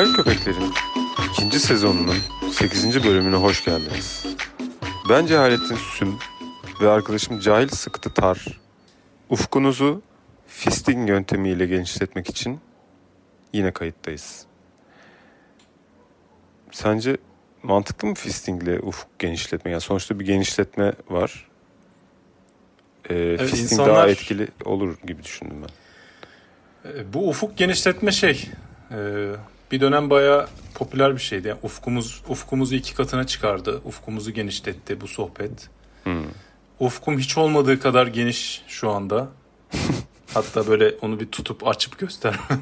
Cahil Köpekler'in ikinci sezonunun 8. bölümüne hoş geldiniz. Ben Cehalettin Süm ve arkadaşım Cahil Sıktı Tar. Ufkunuzu fisting yöntemiyle genişletmek için yine kayıttayız. Sence mantıklı mı fistingle ufuk genişletme? Yani sonuçta bir genişletme var. Ee, fisting insanlar- daha etkili olur gibi düşündüm ben. E, Bu ufuk genişletme şey e, bir dönem bayağı popüler bir şeydi. Yani ufkumuz ufkumuzu iki katına çıkardı. Ufkumuzu genişletti bu sohbet. Hmm. Ufkum hiç olmadığı kadar geniş şu anda. Hatta böyle onu bir tutup açıp gösterme.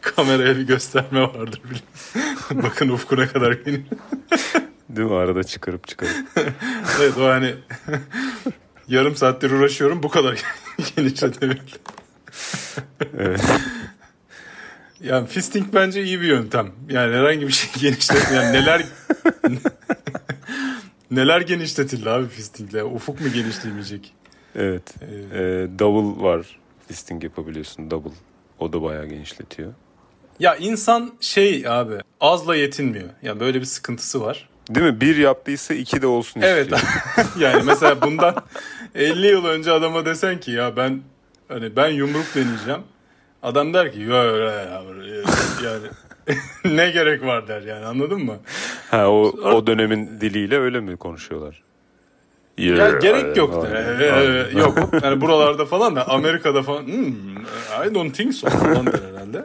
Kameraya bir gösterme vardır bile. Bakın ufku ne kadar geniş. Değil mi? Arada çıkarıp çıkarıp. Evet o hani yarım saattir uğraşıyorum bu kadar genişletebildim. Evet. Yani fisting bence iyi bir yöntem. Yani herhangi bir şey genişletme. Yani neler neler genişletildi abi fistingle? Ufuk mu genişlemeyecek? Evet. Ee, Ee, double var. Listing yapabiliyorsun. Double. O da bayağı genişletiyor. ya insan şey abi azla yetinmiyor. Yani böyle bir sıkıntısı var. Değil mi? Bir yaptıysa iki de olsun Evet. istiyor. yani mesela bundan 50 yıl önce adama desen ki ya ben hani ben yumruk deneyeceğim. Adam der ki "Ya, ya, ya, yani ne gerek var der yani anladın mı? ha, o, o dönemin diliyle öyle mi konuşuyorlar? Ya gerek yok der. Ee, yok yani buralarda falan da Amerika'da falan "Hmm, I don't think so falan der herhalde.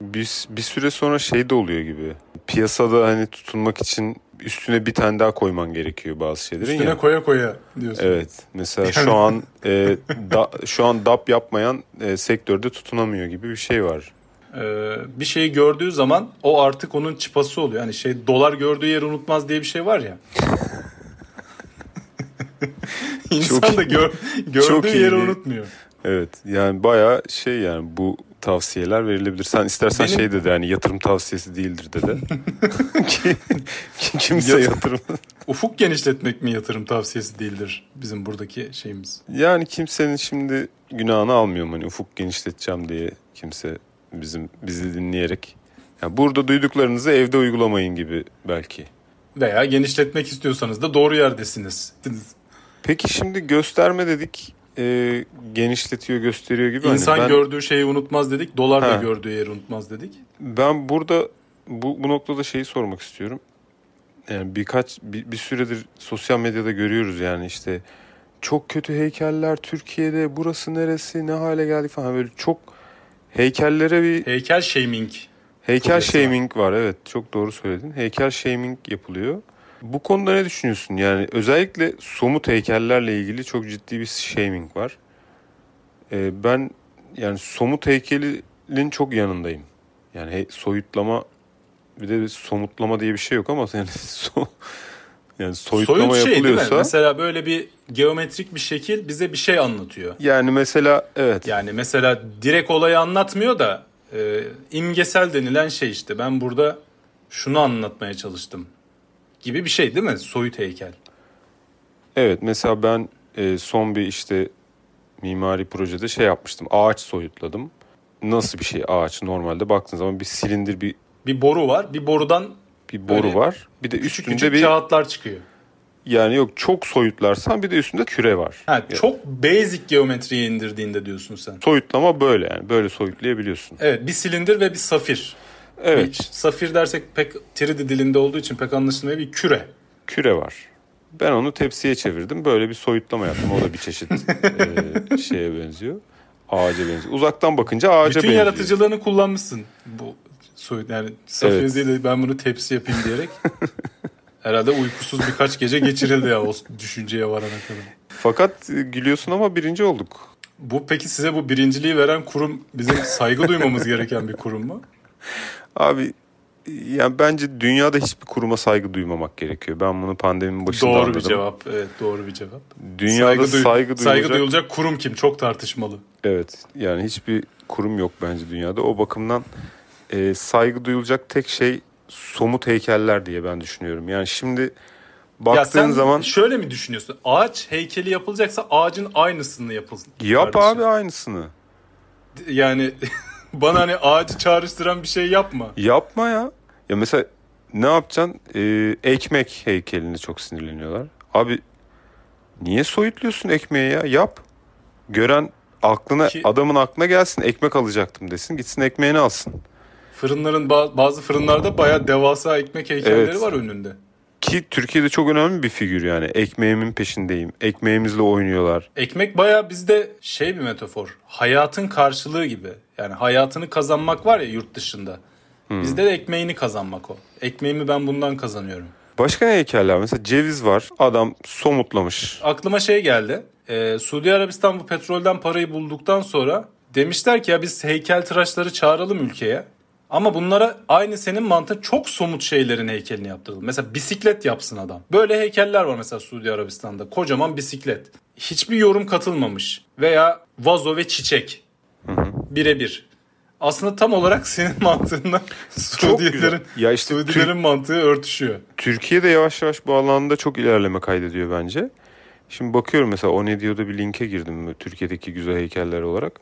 Bir, bir süre sonra şey de oluyor gibi. Piyasada hani tutunmak için üstüne bir tane daha koyman gerekiyor bazı şeylerin Üstüne ya. koya koya diyorsun. Evet. Mesela Yani- şu an e, da, şu an DAP yapmayan e, sektörde tutunamıyor gibi bir şey var. Ee, bir şeyi gördüğü zaman o artık onun çıpası oluyor. Hani şey dolar gördüğü yeri unutmaz diye bir şey var ya. İnsan Çok- da gör, çok gördüğü iyi yeri bir- unutmuyor. Evet. Yani bayağı şey yani bu tavsiyeler verilebilir. Sen istersen Benim- şey dedi yani yatırım tavsiyesi değildir dedi. Ki- ki kimse Yat- yatırım. Ufuk genişletmek mi yatırım tavsiyesi değildir bizim buradaki şeyimiz. Yani kimsenin şimdi günahını almıyorum hani ufuk genişleteceğim diye kimse bizim bizi dinleyerek. Yani burada duyduklarınızı evde uygulamayın gibi belki. Veya genişletmek istiyorsanız da doğru yerdesiniz. Peki şimdi gösterme dedik. E, genişletiyor gösteriyor gibi. Hani İnsan ben, gördüğü şeyi unutmaz dedik. Dolar da gördüğü yeri unutmaz dedik. ben burada bu, bu noktada şeyi sormak istiyorum. Yani birkaç bir, bir süredir sosyal medyada görüyoruz yani işte çok kötü heykeller Türkiye'de burası neresi ne hale geldi falan böyle çok heykellere bir Heykel shaming. heykel shaming var evet çok doğru söyledin heykel shaming yapılıyor. Bu konuda ne düşünüyorsun? Yani özellikle somut heykellerle ilgili çok ciddi bir shaming var. Ee, ben yani somut heykelin çok yanındayım. Yani he- soyutlama bir de somutlama diye bir şey yok ama yani so, yani soyutlama Soyut şey değil mi? yapılıyorsa Mesela böyle bir geometrik bir şekil bize bir şey anlatıyor. yani mesela evet Yani mesela direkt olayı anlatmıyor da e, imgesel denilen şey işte ben burada şunu anlatmaya çalıştım gibi bir şey değil mi? Soyut heykel. evet mesela ben e, son bir işte mimari projede şey yapmıştım ağaç soyutladım. Nasıl bir şey ağaç normalde baktığın zaman bir silindir bir Bir boru var. Bir borudan bir boru var. Bir de küçük üstünde küçük bir kağıtlar çıkıyor. yani yok çok soyutlarsan bir de üstünde küre var. Ha, Yani çok basic geometriye indirdiğinde diyorsun sen. soyutlama böyle yani böyle soyutlayabiliyorsun. Evet bir silindir ve bir safir. Evet Hiç safir dersek pek 3D dilinde olduğu için pek anlaşılmıyor bir küre. küre var. Ben onu tepsiye çevirdim. Böyle bir soyutlama yaptım. O da bir çeşit e, şeye benziyor. Ağaca benziyor. Uzaktan bakınca ağaca Bütün benziyor. yaratıcılığını kullanmışsın. Bu soyut yani safir Evet. değil de ben bunu tepsi yapayım diyerek. Herhalde uykusuz birkaç gece geçirildi ya o düşünceye varana kadar. Fakat gülüyorsun ama birinci olduk. Bu peki size bu birinciliği veren kurum bizim saygı duymamız gereken bir kurum mu? Abi yani bence dünyada hiçbir kuruma saygı duymamak gerekiyor. Ben bunu pandeminin başında doğru anladım. bir cevap. Evet doğru bir cevap. Dünyada saygı, duy- duyulacak. saygı duyulacak kurum kim? Çok tartışmalı. Evet yani hiçbir kurum yok bence dünyada. O bakımdan e, saygı duyulacak tek şey somut heykeller diye ben düşünüyorum. Yani şimdi baktığın ya sen zaman şöyle mi düşünüyorsun? Ağaç heykeli yapılacaksa ağacın aynısını yapılsın. yap kardeşim. abi aynısını. Yani bana hani ağacı çağrıştıran bir şey yapma. Yapma ya. Ya mesela ne yapacaksın? Ee, ekmek heykeline çok sinirleniyorlar. Abi niye soyutluyorsun ekmeği ya? Yap. Gören aklına Ki- adamın aklına gelsin ekmek alacaktım desin. Gitsin ekmeğini alsın. Fırınların ba- bazı fırınlarda bayağı devasa ekmek heykelleri Evet. var önünde. Ki Türkiye'de çok önemli bir figür yani. Ekmeğimin peşindeyim. Ekmeğimizle oynuyorlar. Ekmek bayağı bizde şey bir metafor. Hayatın karşılığı gibi. Yani hayatını kazanmak var ya yurt dışında. Bizde de ekmeğini kazanmak o. Ekmeğimi ben bundan kazanıyorum. Başka ne heykeller? Mesela ceviz var. Adam somutlamış. Aklıma şey geldi. Ee, Suudi Arabistan bu petrolden parayı bulduktan sonra demişler ki ya biz heykeltıraşları çağıralım ülkeye. Ama bunlara aynı senin mantığın çok somut şeylerin heykelini yaptıralım. Mesela bisiklet yapsın adam. Böyle heykeller var mesela Suudi Arabistan'da. Kocaman bisiklet. Hiçbir yorum katılmamış. Veya vazo ve çiçek. Birebir. Aslında tam olarak senin mantığınla Suudilerin. Ya işte Suudilerin mantığı örtüşüyor. Türkiye'de yavaş yavaş bu alanda çok ilerleme kaydediyor bence. Şimdi bakıyorum mesela O Ne Diyor'da bir linke girdim Türkiye'deki güzel heykeller olarak.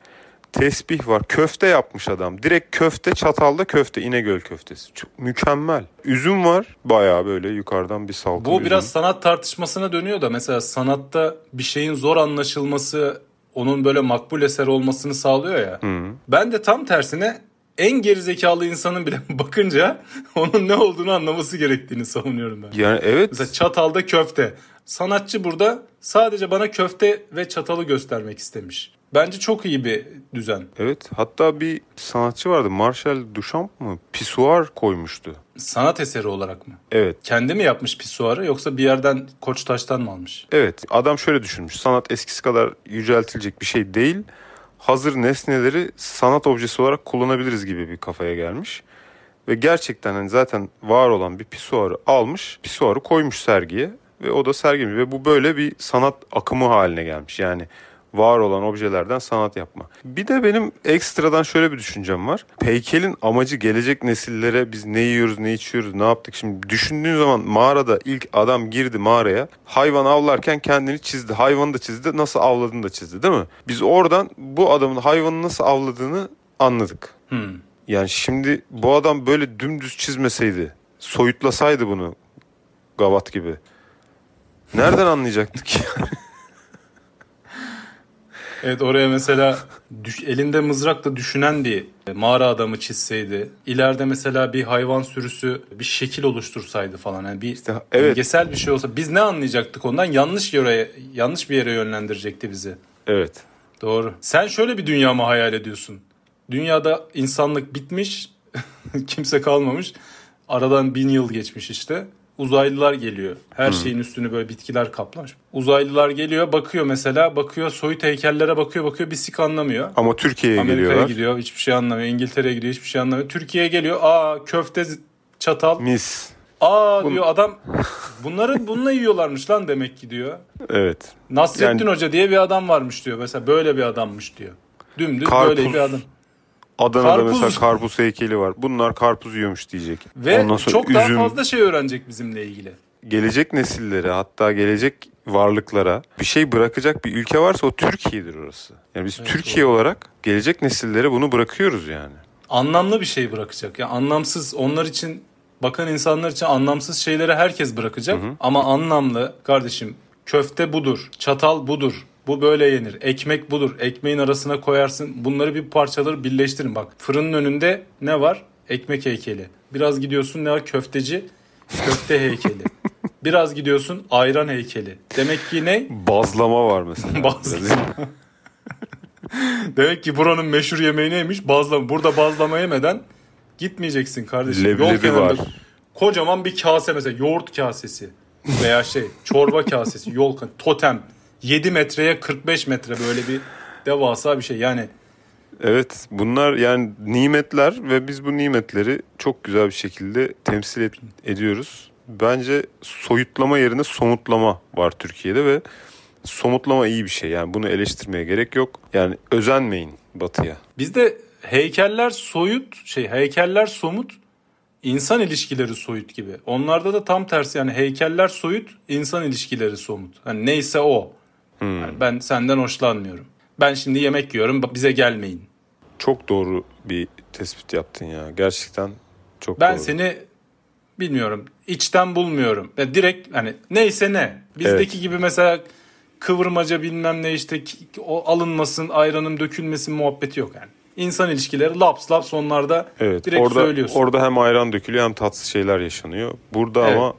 Tesbih var. Köfte yapmış adam. Direkt köfte çatalda köfte. İnegöl köftesi. Çok mükemmel. Üzüm var. Bayağı böyle yukarıdan bir salkım Bu üzüm. biraz sanat tartışmasına dönüyor da mesela sanatta bir şeyin zor anlaşılması onun böyle makbul eser olmasını sağlıyor ya. Ben de tam tersine en gerizekalı insanın bile bakınca onun ne olduğunu anlaması gerektiğini savunuyorum ben. Yani evet. Mesela çatalda köfte. Sanatçı burada sadece bana köfte ve çatalı göstermek istemiş. Bence çok iyi bir düzen. Evet. Hatta bir sanatçı vardı. Marcel Duchamp mı? Pisuar koymuştu. Sanat eseri olarak mı? Evet. Kendi mi yapmış pisuarı yoksa bir yerden Koçtaş'tan mı almış? Evet. Adam şöyle düşünmüş. Sanat eskisi kadar yüceltilecek bir şey değil. Hazır nesneleri sanat objesi olarak kullanabiliriz gibi bir kafaya gelmiş. Ve gerçekten hani zaten var olan bir pisuarı almış, pisuarı koymuş sergiye ve o da sergilemiş. Ve bu böyle bir sanat akımı haline gelmiş. Yani var olan objelerden sanat yapma. Bir de benim ekstradan şöyle bir düşüncem var. Heykelin amacı gelecek nesillere biz ne yiyoruz, ne içiyoruz, ne yaptık. Şimdi düşündüğün zaman mağarada ilk adam girdi mağaraya. Hayvan avlarken kendini çizdi. Hayvanı da çizdi. Nasıl avladığını da çizdi değil mi? Biz oradan bu adamın hayvanı nasıl avladığını anladık. Hmm. Yani şimdi bu adam böyle dümdüz çizmeseydi, soyutlasaydı bunu gavat gibi. Nereden anlayacaktık ki? Evet oraya mesela düş, elinde mızrakla düşünen bir mağara adamı çizseydi. ileride mesela bir hayvan sürüsü bir şekil oluştursaydı falan. Yani bir evet. imgesel bir şey olsa biz ne anlayacaktık ondan? Yanlış yere yanlış bir yere yönlendirecekti bizi. evet. Doğru. Sen şöyle bir dünya mı hayal ediyorsun? Dünyada insanlık bitmiş, kimse kalmamış. Aradan bin yıl geçmiş işte. Uzaylılar geliyor. Her şeyin üstünü böyle bitkiler kaplamış. Uzaylılar geliyor, bakıyor mesela, bakıyor soyut heykellere bakıyor, bakıyor bir sik anlamıyor. Ama Türkiye'ye Amerika'ya geliyorlar. gidiyor, hiçbir şey anlamıyor. İngiltere'ye gidiyor, hiçbir şey anlamıyor. Türkiye'ye geliyor, aa köfte çatal. Mis. Aa Bun- diyor adam bunları bununla yiyorlarmış lan demek ki diyor. Evet. Nasrettin Yani- Hoca diye bir adam varmış diyor. Mesela böyle bir adammış diyor. Dümdüz Karpuz. böyle bir adam. Adana'da Karpuz. mesela karpuz heykeli var. Bunlar karpuz yiyormuş diyecek. Ve Ondan sonra çok daha üzüm. fazla şey öğrenecek bizimle ilgili. Gelecek nesillere hatta gelecek varlıklara bir şey bırakacak bir ülke varsa o Türkiye'dir orası. Yani biz Evet, Türkiye olarak gelecek nesillere bunu bırakıyoruz yani. Anlamlı bir şey bırakacak. Yani anlamsız onlar için bakan insanlar için anlamsız şeyleri herkes bırakacak. Ama anlamlı kardeşim köfte budur, çatal budur. Bu böyle yenir. Ekmek budur. Ekmeğin arasına koyarsın. Bunları bir parçaları birleştirin. Bak fırının önünde ne var? Ekmek heykeli. Biraz gidiyorsun ne var? Köfteci. Köfte heykeli. Biraz gidiyorsun ayran heykeli. Demek ki ne? Bazlama var mesela. Bazlama. Demek ki buranın meşhur yemeği neymiş? Bazlama. Burada bazlama yemeden gitmeyeceksin kardeşim. Yol Leblebi kenarında var. Kocaman bir kase mesela yoğurt kasesi veya şey çorba kasesi yol totem 7 metreye 45 metre böyle bir devasa bir şey. Yani Evet bunlar yani nimetler ve biz bu nimetleri çok güzel bir şekilde temsil et- ediyoruz. Bence soyutlama yerine somutlama var Türkiye'de ve somutlama iyi bir şey. Yani bunu eleştirmeye gerek yok. Yani özenmeyin batıya. bizde heykeller soyut şey heykeller somut insan ilişkileri soyut gibi. Onlarda da tam tersi yani heykeller soyut insan ilişkileri somut. Hani neyse o. Yani ben senden hoşlanmıyorum. Ben şimdi yemek yiyorum bize gelmeyin. çok doğru bir tespit yaptın ya. Gerçekten çok Ben doğru. seni bilmiyorum. içten bulmuyorum. Ya direkt hani neyse ne. Bizdeki Evet. gibi mesela kıvırmaca bilmem ne işte o alınmasın, ayranın dökülmesin muhabbeti yok yani. İnsan ilişkileri laps laps onlarda Evet. direkt orada söylüyorsun. orada hem ayran dökülüyor hem tatsız şeyler yaşanıyor. Burada Evet. ama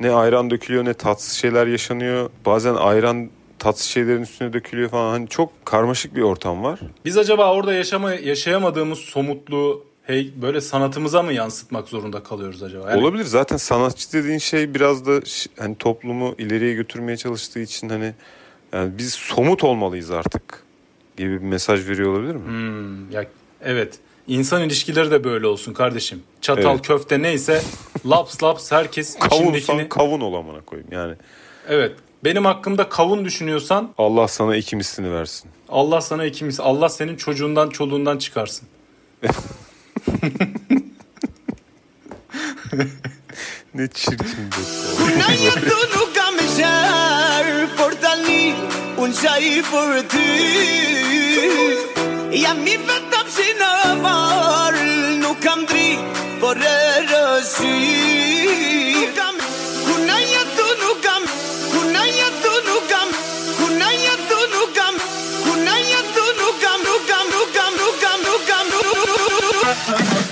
ne ayran dökülüyor ne tatsız şeyler yaşanıyor. Bazen ayran tatsız şeylerin üstüne dökülüyor falan. Hani çok karmaşık bir ortam var. Biz acaba orada yaşama, yaşayamadığımız somutluğu hey, böyle sanatımıza mı yansıtmak zorunda kalıyoruz acaba? Yani Olabilir. Zaten sanatçı dediğin şey biraz da hani toplumu ileriye götürmeye çalıştığı için hani yani biz somut olmalıyız artık gibi bir mesaj veriyor olabilir mi? Hmm, ya, evet. İnsan ilişkileri de böyle olsun kardeşim. Çatal Evet. köfte neyse laps laps herkes Kavunsan içindekini... kavun ol amına koyayım. Yani Evet. Benim hakkımda kavun düşünüyorsan Allah sana iki mislini versin. Allah sana ikimiz. Allah senin çocuğundan çoluğundan çıkarsın. Ne çirkin bir Un año tú nunca me ser por tal un chai por. Y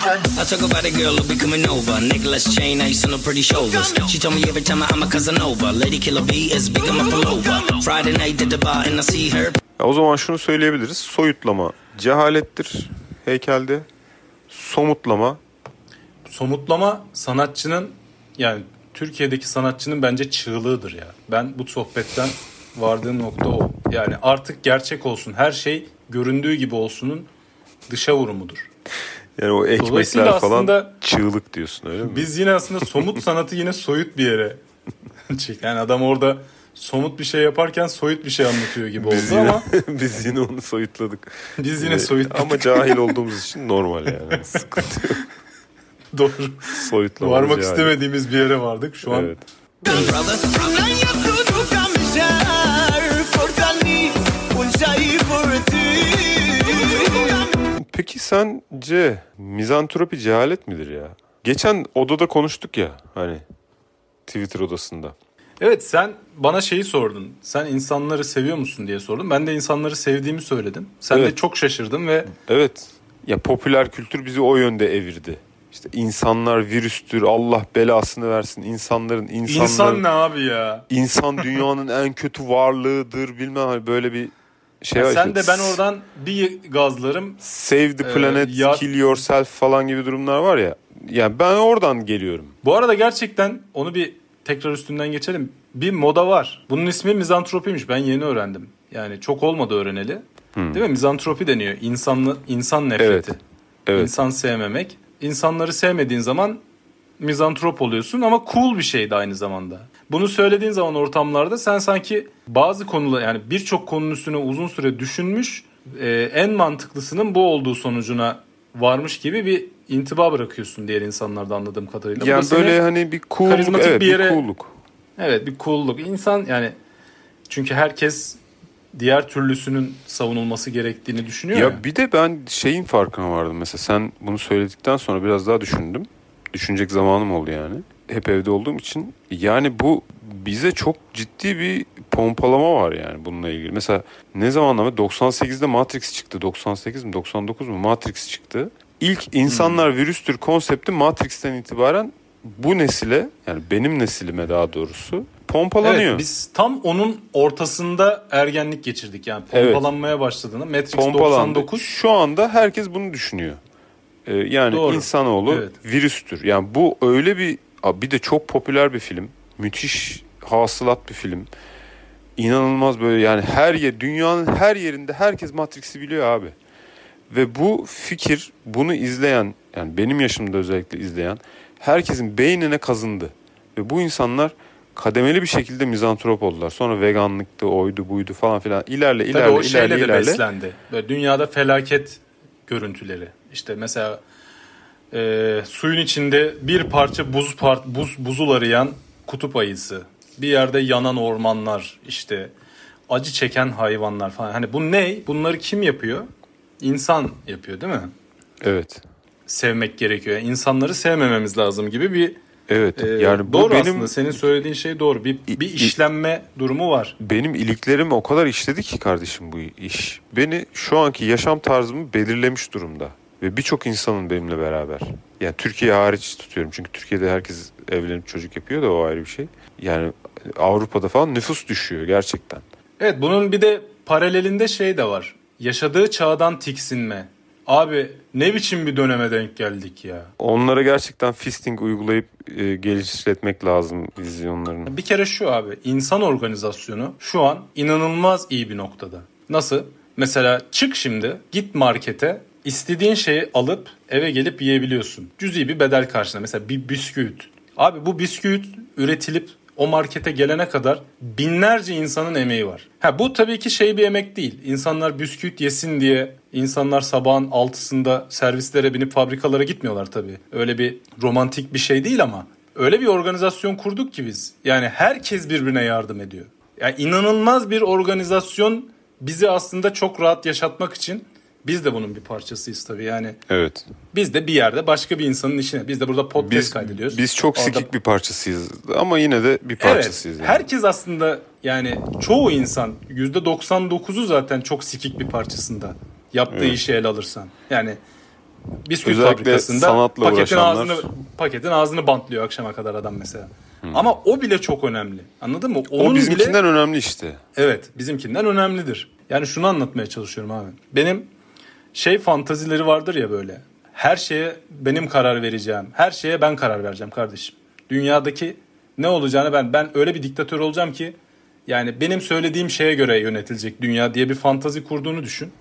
I talk about a girl who'll be coming over. Necklace chain, ice on her pretty shoulders. She told me every time I'm a Casanova. Lady Killer B is big, I'm a pullover. Friday night at the bar and I see her. Ya o zaman şunu söyleyebiliriz. Soyutlama cehalettir heykelde. Somutlama Somutlama sanatçının yani Türkiye'deki sanatçının bence çığlığıdır ya. Ben bu sohbetten vardığım nokta o. Yani artık gerçek olsun. Her şey göründüğü gibi olsunun dışa vurumudur. Yani o ekmekler falan aslında- çığlık diyorsun öyle mi? Biz yine aslında somut sanatı yine soyut bir yere çek. Yani adam orada somut bir şey yaparken soyut bir şey anlatıyor gibi oldu biz yine, ama biz yine onu soyutladık. biz yine Ee, soyutladık. Ama cahil olduğumuz için normal yani. Sıkıntı yok. Doğru. Soyutlama. Varmak cahil. istemediğimiz bir yere vardık. Şu an Evet. Brother, Peki sence mizantropi cehalet midir ya? Geçen odada konuştuk ya hani Twitter odasında. Evet sen bana şeyi sordun. Sen insanları seviyor musun diye sordun. Ben de insanları sevdiğimi söyledim. Sen de Evet. çok şaşırdın ve Evet. Ya popüler kültür bizi o yönde evirdi. İşte insanlar virüstür, Allah belasını versin. İnsanların insanların insan ne abi ya? insan dünyanın en kötü varlığıdır bilmem hani böyle bir şey Ya var. sen de ben oradan bir gazlarım. Save the Ee, planet, ya- kill yourself falan gibi durumlar var ya. Yani ben oradan geliyorum. Bu arada gerçekten onu bir tekrar üstünden geçelim. Bir moda var. Bunun ismi mizantropiymiş. Ben yeni öğrendim. Yani çok olmadı öğreneli. Değil mi? Mizantropi deniyor. İnsanlı, insan nefreti. Evet. Evet. İnsan sevmemek. İnsanları sevmediğin zaman mizantrop oluyorsun ama cool bir şey de aynı zamanda. Bunu söylediğin zaman ortamlarda sen sanki bazı konular yani birçok konunun üstüne uzun süre düşünmüş e, en mantıklısının bu olduğu sonucuna varmış gibi bir intiba bırakıyorsun diğer insanlarda anladığım kadarıyla. Yani böyle hani bir cool'luk, karizmatik evet bir bir, yere- cool'luk. Evet bir cool'luk. İnsan yani çünkü herkes diğer türlüsünün savunulması gerektiğini düşünüyor ya. Ya bir de ben şeyin farkına vardım. Mesela sen bunu söyledikten sonra biraz daha düşündüm. Düşünecek zamanım oldu yani. Hep evde olduğum için. Yani bu bize çok ciddi bir pompalama var yani bununla ilgili. Mesela ne zaman ama 98'de Matrix çıktı. 98 mi 99 mu Matrix çıktı. İlk insanlar virüstür konsepti Matrix'ten itibaren bu nesile yani benim nesilime daha doğrusu pompalanıyor. Evet, biz tam onun ortasında ergenlik geçirdik yani Evet. pompalanmaya başladığında Matrix pompalandı. 99 Şu anda herkes bunu düşünüyor. Ee, yani Doğru. insanoğlu Evet. virüstür. Yani bu öyle bir Abi bir de çok popüler bir film. Müthiş hasılat bir film. İnanılmaz böyle yani her yer dünyanın her yerinde herkes Matrix'i biliyor abi. Ve bu fikir bunu izleyen yani benim yaşımda özellikle izleyen herkesin beynine kazındı. Ve bu insanlar kademeli bir şekilde mizantrop oldular. Sonra veganlıktı, oydu, buydu falan filan. İlerle, tabii ilerle, o şeyle ilerle, de ilerle. beslendi. Böyle dünyada felaket görüntüleri. İşte mesela e, suyun içinde bir parça buz part, buz buzul arayan kutup ayısı. Bir yerde yanan ormanlar işte acı çeken hayvanlar falan. Hani bu ne? Bunları kim yapıyor? insan yapıyor değil mi? Evet. Sevmek gerekiyor. Yani insanları sevmememiz lazım gibi bir Evet. e, yani bu doğru benim aslında senin söylediğin şey doğru. Bir, bir işlenme durumu var. benim iliklerimi o kadar işledi ki kardeşim bu iş. Beni şu anki yaşam tarzımı belirlemiş durumda. Ve birçok insanın benimle beraber. Yani Türkiye hariç tutuyorum. Çünkü Türkiye'de herkes evlenip çocuk yapıyor da o ayrı bir şey. Yani Avrupa'da falan nüfus düşüyor gerçekten. Evet bunun bir de paralelinde şey de var. Yaşadığı çağdan tiksinme. Abi ne biçim bir döneme denk geldik ya. Onlara gerçekten fisting uygulayıp e, geliştirmek lazım vizyonlarını. Bir kere şu abi insan organizasyonu şu an inanılmaz iyi bir noktada. Nasıl? Mesela çık şimdi git markete istediğin şeyi alıp eve gelip yiyebiliyorsun. Cüzi bir bedel karşılığında mesela bir bisküvit. Abi bu bisküvit üretilip o markete gelene kadar binlerce insanın emeği var. Ha bu tabii ki şey bir emek değil. İnsanlar bisküvit yesin diye insanlar sabahın altısında servislere binip fabrikalara gitmiyorlar tabii. Öyle bir romantik bir şey değil ama öyle bir organizasyon kurduk ki biz. Yani herkes birbirine yardım ediyor. Yani inanılmaz bir organizasyon bizi aslında çok rahat yaşatmak için biz de bunun bir parçasıyız tabii. Yani Evet. biz de bir yerde başka bir insanın işine. Biz de burada podcast Biz, kaydediyoruz. biz çok Orada- sikik bir parçasıyız ama yine de bir Evet. parçasıyız. yani. Herkes aslında yani çoğu insan %99'u zaten çok sikik bir parçasında. Yaptığı işi ele alırsan. Yani bisküvit Özellikle fabrikasında sanatla paketin uğraşanlar. ağzını paketin ağzını bantlıyor akşama kadar adam mesela. Ama o bile çok önemli. Anladın mı? O Onun bile bizimkinden önemli işte. Evet bizimkinden önemlidir. Yani şunu anlatmaya çalışıyorum abi. Benim şey fantazileri vardır ya böyle. Her şeye benim karar vereceğim. Her şeye ben karar vereceğim kardeşim. Dünyadaki ne olacağını ben ben öyle bir diktatör olacağım ki yani benim söylediğim şeye göre yönetilecek dünya diye bir fantazi kurduğunu düşün.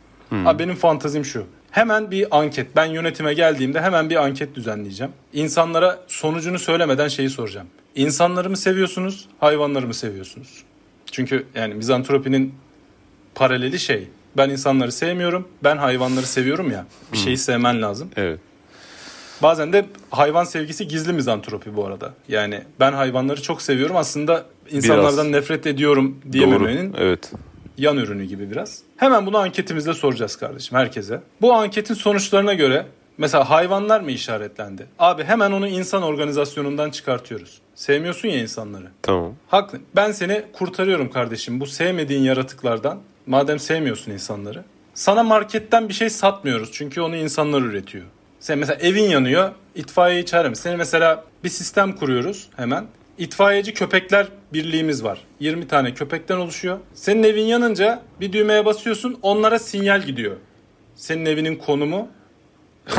Abi benim fantazim şu. Hemen bir anket. Ben yönetime geldiğimde hemen bir anket düzenleyeceğim. İnsanlara sonucunu söylemeden şeyi soracağım. İnsanları mı seviyorsunuz, hayvanları mı seviyorsunuz? Çünkü yani mizantropinin paraleli şey. Ben insanları sevmiyorum, ben hayvanları seviyorum ya. Bir şeyi sevmen lazım. Evet. Bazen de hayvan sevgisi gizli mizantropi bu arada. Yani ben hayvanları çok seviyorum aslında insanlardan nefret ediyorum diyememenin Doğru. Evet. yan ürünü gibi biraz. Hemen bunu anketimizde soracağız kardeşim herkese. Bu anketin sonuçlarına göre mesela hayvanlar mı işaretlendi? Abi hemen onu insan organizasyonundan çıkartıyoruz. Sevmiyorsun ya insanları. Tamam. Haklı. Ben seni kurtarıyorum kardeşim bu sevmediğin yaratıklardan. Madem sevmiyorsun insanları. Sana marketten bir şey satmıyoruz çünkü onu insanlar üretiyor. Sen mesela evin yanıyor, itfaiyeyi çağırır Seni mesela bir sistem kuruyoruz hemen. İtfaiyeci köpekler birliğimiz var. 20 tane köpekten oluşuyor. Senin evin yanınca bir düğmeye basıyorsun, onlara sinyal gidiyor. Senin evinin konumu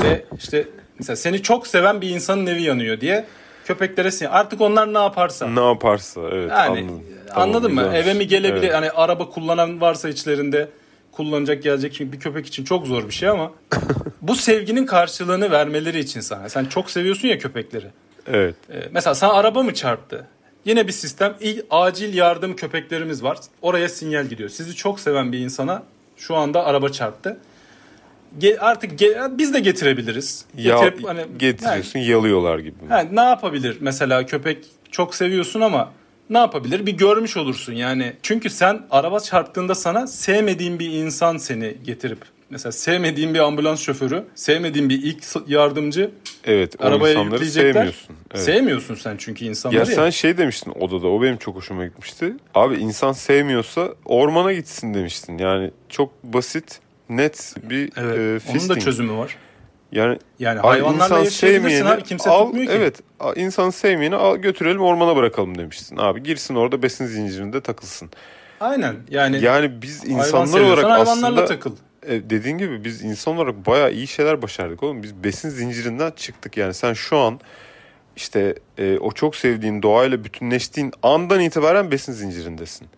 ve işte mesela seni çok seven bir insanın evi yanıyor diye köpeklere sinyal. Artık onlar ne yaparsa. Ne yaparsa evet Yani anladım. Tamam, anladın mı? Eve mi gelebilir? Evet. Hani araba kullanan varsa içlerinde kullanacak gelecek bir köpek için çok zor bir şey ama bu sevginin karşılığını vermeleri için sana. Sen çok seviyorsun ya köpekleri. Evet. Ee, mesela sana araba mı çarptı? Yine bir sistem. İl, acil yardım köpeklerimiz var. Oraya sinyal gidiyor. Sizi çok seven bir insana şu anda araba çarptı. Ge- artık ge- biz de getirebiliriz. Ya, Getirip hani- getiriyorsun yalıyorlar gibi. Ha, ne yapabilir mesela köpek çok seviyorsun ama ne yapabilir bir görmüş olursun yani. Çünkü sen araba çarptığında sana sevmediğin bir insan seni getirip mesela sevmediğin bir ambulans şoförü, sevmediğin bir ilk yardımcı Evet. O arabaya insanları sevmiyorsun. Evet. Sevmiyorsun sen çünkü insanları. Ya sen şey demiştin odada o benim çok hoşuma gitmişti. Abi insan sevmiyorsa ormana gitsin demiştin. Yani çok basit net bir Evet. e, onun da fisting. çözümü var. Yani Yani hayvanlarla yaşayabilirsin abi kimse al, tutmuyor ki. Evet a- insan sevmeyeni al götürelim ormana bırakalım demiştin. Abi girsin orada besin zincirinde takılsın. Aynen yani, Yani biz insanlar olarak aslında takıl. e, dediğin gibi biz insan olarak bayağı iyi şeyler başardık oğlum. Biz besin zincirinden çıktık yani sen şu an işte e, o çok sevdiğin doğayla bütünleştiğin andan itibaren besin zincirindesin.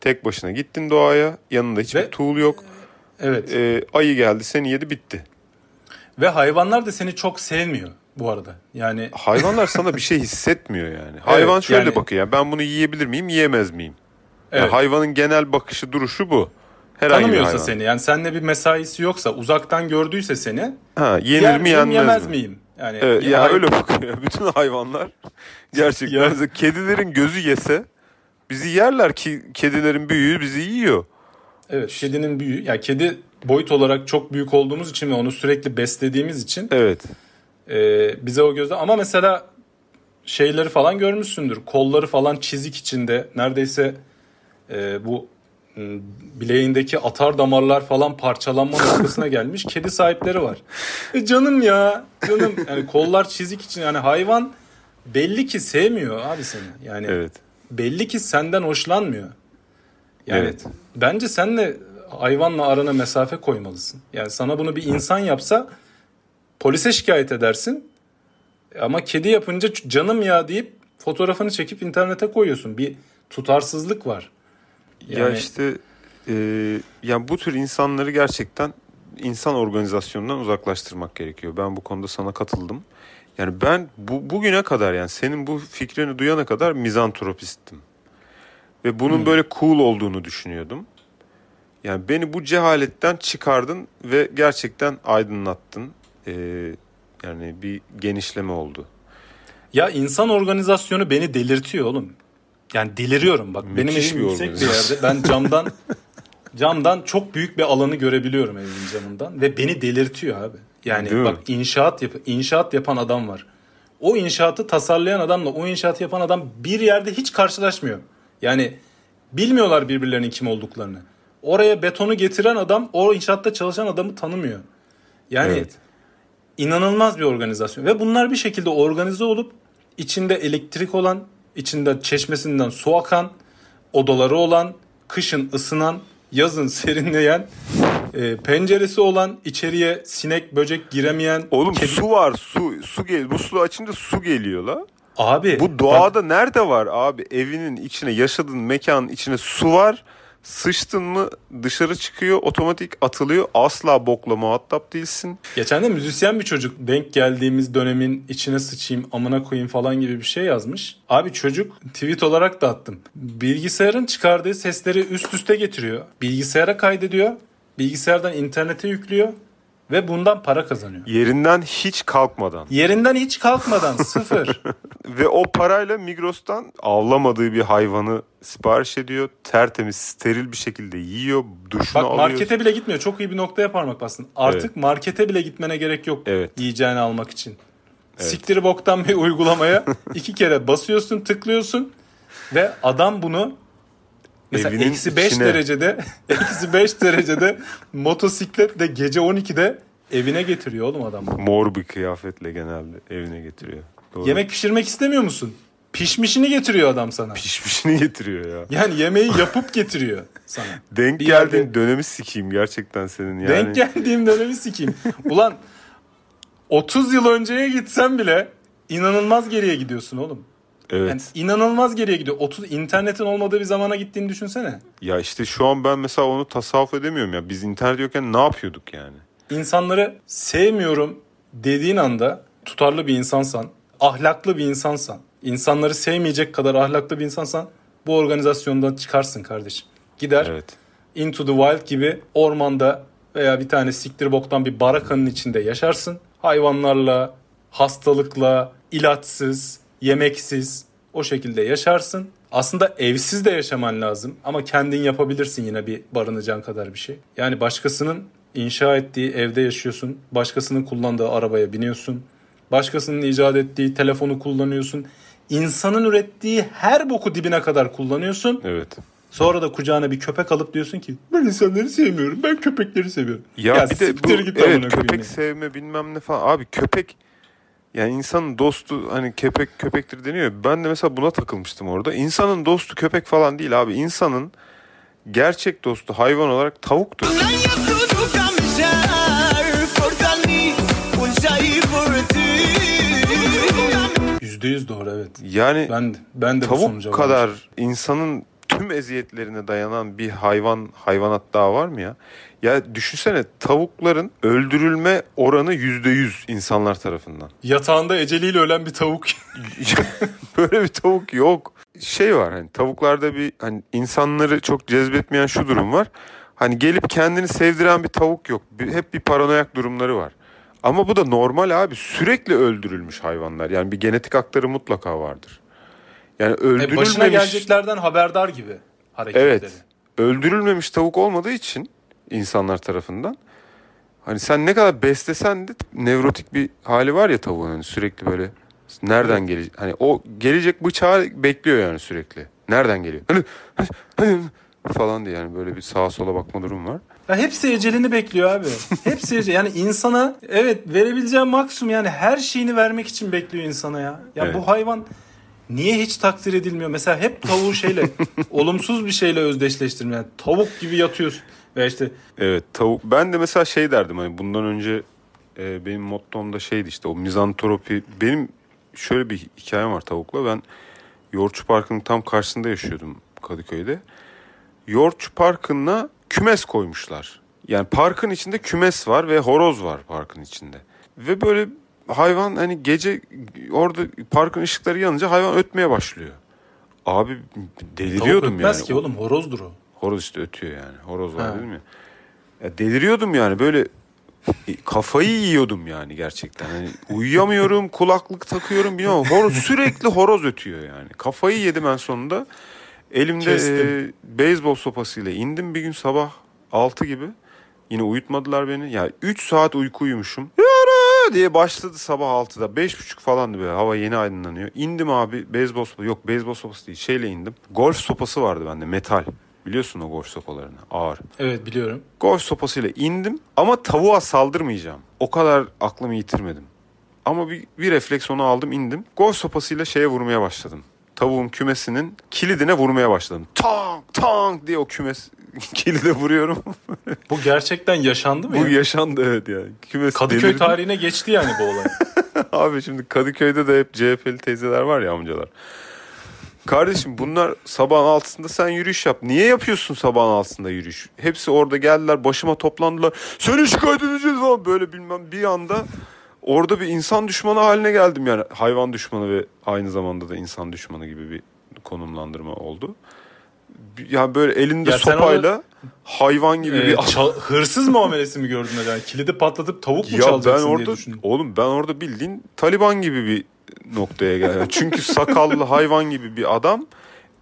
Tek başına gittin doğaya yanında hiçbir Ve- tool yok. Evet. E, ayı geldi seni yedi bitti. Ve hayvanlar da seni çok sevmiyor bu arada. Yani Hayvanlar sana bir şey hissetmiyor yani. Hayvan Evet, şöyle yani- bakıyor yani ben bunu yiyebilir miyim yiyemez miyim? Yani Evet. hayvanın genel bakışı duruşu bu. Herhangi tanımıyorsa hayvan. seni yani seninle bir mesaisi yoksa uzaktan gördüyse seni Ha, yenir yer mi miyim, yenmez yemez mi? miyim? Yani Evet, ya hay- öyle bakıyor. Bütün hayvanlar gerçekten. Ya. Kedilerin gözü yese bizi yerler ki kedilerin büyüğü bizi yiyor. Evet kedinin büyüğü. Ya kedi boyut olarak çok büyük olduğumuz için ve onu sürekli beslediğimiz için Evet. e, bize o gözle ama mesela şeyleri falan görmüşsündür. Kolları falan çizik içinde neredeyse e, bu bileğindeki atar damarlar falan parçalanma noktasına gelmiş. Kedi sahipleri var. E canım ya canım yani kollar çizik için yani hayvan belli ki sevmiyor abi seni. Yani Evet. belli ki senden hoşlanmıyor. Yani Evet. bence sen de hayvanla arana mesafe koymalısın. Yani sana bunu bir insan yapsa polise şikayet edersin. Ama kedi yapınca canım ya deyip fotoğrafını çekip internete koyuyorsun. Bir tutarsızlık var. Ya Yani- işte e, yani bu tür insanları gerçekten insan organizasyonundan uzaklaştırmak gerekiyor. Ben bu konuda sana katıldım. Yani ben bu bugüne kadar yani senin bu fikrini duyana kadar mizantropistim. Ve bunun böyle cool olduğunu düşünüyordum. Yani beni bu cehaletten çıkardın ve gerçekten aydınlattın. E, yani bir genişleme oldu. Ya insan organizasyonu beni delirtiyor oğlum. Yani deliriyorum bak. benim Müthiş evim bir yüksek bir yerde. Ben camdan camdan çok büyük bir alanı görebiliyorum evimin camından ve beni delirtiyor abi. Yani Değil mi? bak inşaat yap inşaat yapan adam var. O inşaatı tasarlayan adamla o inşaatı yapan adam bir yerde hiç karşılaşmıyor. Yani bilmiyorlar birbirlerinin kim olduklarını. Oraya betonu getiren adam o inşaatta çalışan adamı tanımıyor. Yani Evet. inanılmaz bir organizasyon. Ve bunlar bir şekilde organize olup içinde elektrik olan, içinde çeşmesinden su akan, odaları olan, kışın ısınan, yazın serinleyen, e, penceresi olan, içeriye sinek böcek giremeyen. Oğlum kedi- su var su su gel bu su açınca su geliyor la. Abi Bu doğada nerede var abi? Evinin içine, yaşadığın mekanın içine su var. Sıçtın mı dışarı çıkıyor, otomatik atılıyor. Asla bokla muhatap değilsin. Geçen de müzisyen bir çocuk denk geldiğimiz dönemin içine sıçayım amına koyayım falan gibi bir şey yazmış. Abi çocuk tweet olarak da attım. Bilgisayarın çıkardığı sesleri üst üste getiriyor. Bilgisayara kaydediyor. Bilgisayardan internete yüklüyor. Ve bundan para kazanıyor. Yerinden hiç kalkmadan. Yerinden hiç kalkmadan sıfır. Ve o parayla Migros'tan avlamadığı bir hayvanı sipariş ediyor. Tertemiz, steril bir şekilde yiyor. Duşunu Bak alıyor. markete bile gitmiyor. Çok iyi bir noktaya parmak bastın. Artık markete bile gitmene gerek yok Evet. yiyeceğini almak için. Siktir boktan bir uygulamaya iki kere basıyorsun, tıklıyorsun ve adam bunu mesela eksi 5 içine. derecede eksi 5 derecede motosikletle gece 12'de evine getiriyor oğlum adam. Mor bir kıyafetle genelde evine getiriyor. Doğru. Yemek pişirmek istemiyor musun? Pişmişini getiriyor adam sana. pişmişini getiriyor ya. Yani yemeği yapıp getiriyor sana. Denk Bir geldiğin yerde- dönemi sikeyim gerçekten senin yani. Denk geldiğim dönemi sikeyim. Ulan 30 yıl önceye gitsen bile inanılmaz geriye gidiyorsun oğlum. Evet. Yani inanılmaz geriye gidiyor. 30 internetin olmadığı bir zamana gittiğini düşünsene. Ya işte şu an ben mesela onu tasavvuf edemiyorum ya. Biz internet yokken ne yapıyorduk yani? İnsanları sevmiyorum dediğin anda tutarlı bir insansan, ahlaklı bir insansan, insanları sevmeyecek kadar ahlaklı bir insansan bu organizasyondan çıkarsın kardeşim. Gider Evet. Into the Wild gibi ormanda veya bir tane siktir boktan bir barakanın içinde yaşarsın. Hayvanlarla, hastalıkla, ilaçsız, yemeksiz o şekilde yaşarsın. Aslında evsiz de yaşaman lazım ama kendin yapabilirsin yine bir barınacağın kadar bir şey. Yani başkasının inşa ettiği evde yaşıyorsun. Başkasının kullandığı arabaya biniyorsun. Başkasının icat ettiği telefonu kullanıyorsun. İnsanın ürettiği her boku dibine kadar kullanıyorsun. Evet. Sonra da kucağına bir köpek alıp diyorsun ki ben insanları sevmiyorum ben köpekleri seviyorum. Ya, bir de bu evet, köpek ya. sevme bilmem ne falan. Abi köpek yani insanın dostu hani köpek köpektir deniyor. ya. Ben de mesela buna takılmıştım orada. İnsanın dostu köpek falan değil abi. İnsanın gerçek dostu hayvan olarak tavuktur. Yüzde yüz doğru evet. Yani Ben de, ben de tavuk kadar insanın tüm eziyetlerine dayanan bir hayvan hayvanat daha var mı ya? Ya düşünsene tavukların öldürülme oranı yüzde yüz insanlar tarafından. Yatağında eceliyle ölen bir tavuk. Böyle bir tavuk yok. Şey var hani tavuklarda bir hani insanları çok cezbetmeyen şu durum var. Hani gelip kendini sevdiren bir tavuk yok. Hep bir paranoyak durumları var. Ama bu da normal abi. Sürekli öldürülmüş hayvanlar. Yani bir genetik aktarı mutlaka vardır. Yani E, öldürülmemiş... başına geleceklerden haberdar gibi hareketleri. Evet. Öldürülmemiş tavuk olmadığı için insanlar tarafından. Hani sen ne kadar beslesen de nevrotik bir hali var ya tavuğun hani sürekli böyle nereden gelecek hani o gelecek bıçağı bekliyor yani sürekli. Nereden geliyor? Hani, hani, hani falan diye yani böyle bir sağa sola bakma durum var. Ya hepsi ecelini bekliyor abi. Hepsi ecel. Yani insana evet verebileceği maksimum yani her şeyini vermek için bekliyor insana ya. Ya Evet. bu hayvan niye hiç takdir edilmiyor? Mesela hep tavuğu şeyle olumsuz bir şeyle özdeşleştirme. Yani tavuk gibi yatıyorsun. Ve işte Evet tavuk. Ben de mesela şey derdim hani bundan önce e, benim mottom da şeydi işte o mizantropi. Benim şöyle bir hikayem var tavukla. Ben Yoğurtçu Parkı'nın tam karşısında yaşıyordum Kadıköy'de. Yoğurtçu Parkı'na kümes koymuşlar. Yani parkın içinde kümes var ve horoz var parkın içinde. Ve böyle hayvan hani gece orada parkın ışıkları yanınca hayvan ötmeye başlıyor. Abi tavuk deliriyordum ötmez yani. ki oğlum horozdur o. Horoz işte ötüyor yani. Horoz var değil mi? Ya deliriyordum yani böyle kafayı yiyordum yani gerçekten. Hani uyuyamıyorum, kulaklık takıyorum bilmiyorum. Horoz sürekli horoz ötüyor yani. Kafayı yedim en sonunda. Elimde Kestim. e, beyzbol sopasıyla indim bir gün sabah 6 gibi. Yine uyutmadılar beni. Ya 3 saat uyku uyumuşum. Diye başladı sabah 6'da. 5.30 falandı böyle. Hava yeni aydınlanıyor. İndim abi beyzbol sopası. Yok beyzbol sopası değil. Şeyle indim. Golf sopası vardı bende metal. Biliyorsun o golf sopalarını. Ağır. Evet biliyorum. Golf sopasıyla indim ama tavuğa saldırmayacağım. O kadar aklımı yitirmedim. Ama bir, bir refleks onu aldım indim. Golf sopasıyla şeye vurmaya başladım. Tavuğun kümesinin kilidine vurmaya başladım. Tank tank diye o kümes kilide vuruyorum. Bu gerçekten yaşandı mı? Bu ya? yaşandı evet yani. Kümes Kadıköy delirdi. tarihine geçti yani bu olay. Abi şimdi Kadıköy'de de hep CHP'li teyzeler var ya amcalar. Kardeşim bunlar sabahın altısında sen yürüyüş yap. Niye yapıyorsun sabahın altısında yürüyüş? Hepsi orada geldiler başıma toplandılar. Seni şikayet edeceğiz falan böyle bilmem bir anda orada bir insan düşmanı haline geldim yani. Hayvan düşmanı ve aynı zamanda da insan düşmanı gibi bir konumlandırma oldu. Yani böyle elinde Ya sopayla hayvan gibi Ee, bir çal- hırsız muamelesi mi gördün neden? Kilidi patlatıp tavuk mu ya ben çalacaksın diye orada düşündün. oğlum ben orada bildiğin Taliban gibi bir noktaya geldim. Çünkü sakallı hayvan gibi bir adam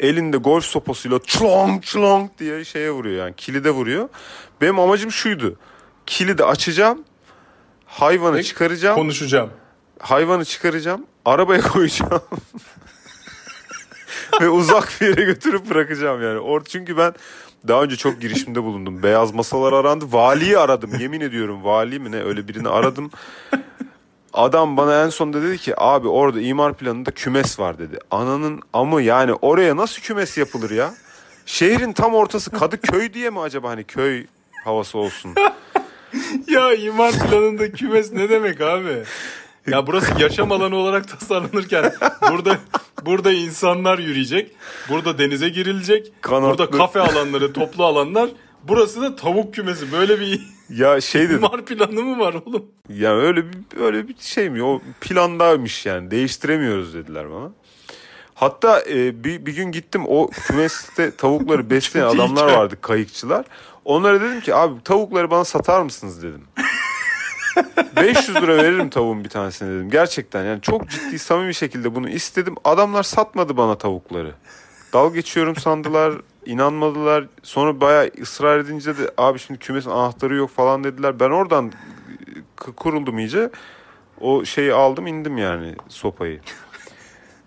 elinde golf sopasıyla çlong çlong diye şeye vuruyor yani kilide vuruyor. Benim amacım şuydu. Kilidi açacağım. Hayvanı Ve çıkaracağım. Konuşacağım. hayvanı çıkaracağım. Arabaya koyacağım. Ve uzak bir yere götürüp bırakacağım yani. Or çünkü ben daha önce çok girişimde bulundum. Beyaz masalar arandı. Valiyi aradım. Yemin ediyorum vali mi ne öyle birini aradım. Adam bana en sonunda dedi ki abi orada imar planında kümes var dedi. Ananın amı yani oraya nasıl kümes yapılır ya? Şehrin tam ortası Kadıköy diye mi acaba hani köy havası olsun? Ya imar planında kümes ne demek abi? Ya burası yaşam alanı olarak tasarlanırken burada burada insanlar yürüyecek. Burada denize girilecek. Kanatlı. Burada kafe alanları, toplu alanlar. Burası da tavuk kümesi. Böyle bir Ya şey dedim. imar planı mı var oğlum? Ya öyle bir öyle bir şey mi? O plandaymış yani. Değiştiremiyoruz dediler bana. Hatta e, bir, bir gün gittim o kümeste tavukları besleyen adamlar vardı kayıkçılar. Onlara dedim ki abi tavukları bana satar mısınız dedim. 500 lira veririm tavuğun bir tanesine dedim. Gerçekten yani çok ciddi samimi şekilde bunu istedim. Adamlar satmadı bana tavukları. Dal geçiyorum sandılar. İnanmadılar. Sonra bayağı ısrar edince de abi şimdi kümesin anahtarı yok falan dediler. Ben oradan k- kuruldum iyice. O şeyi aldım indim yani sopayı.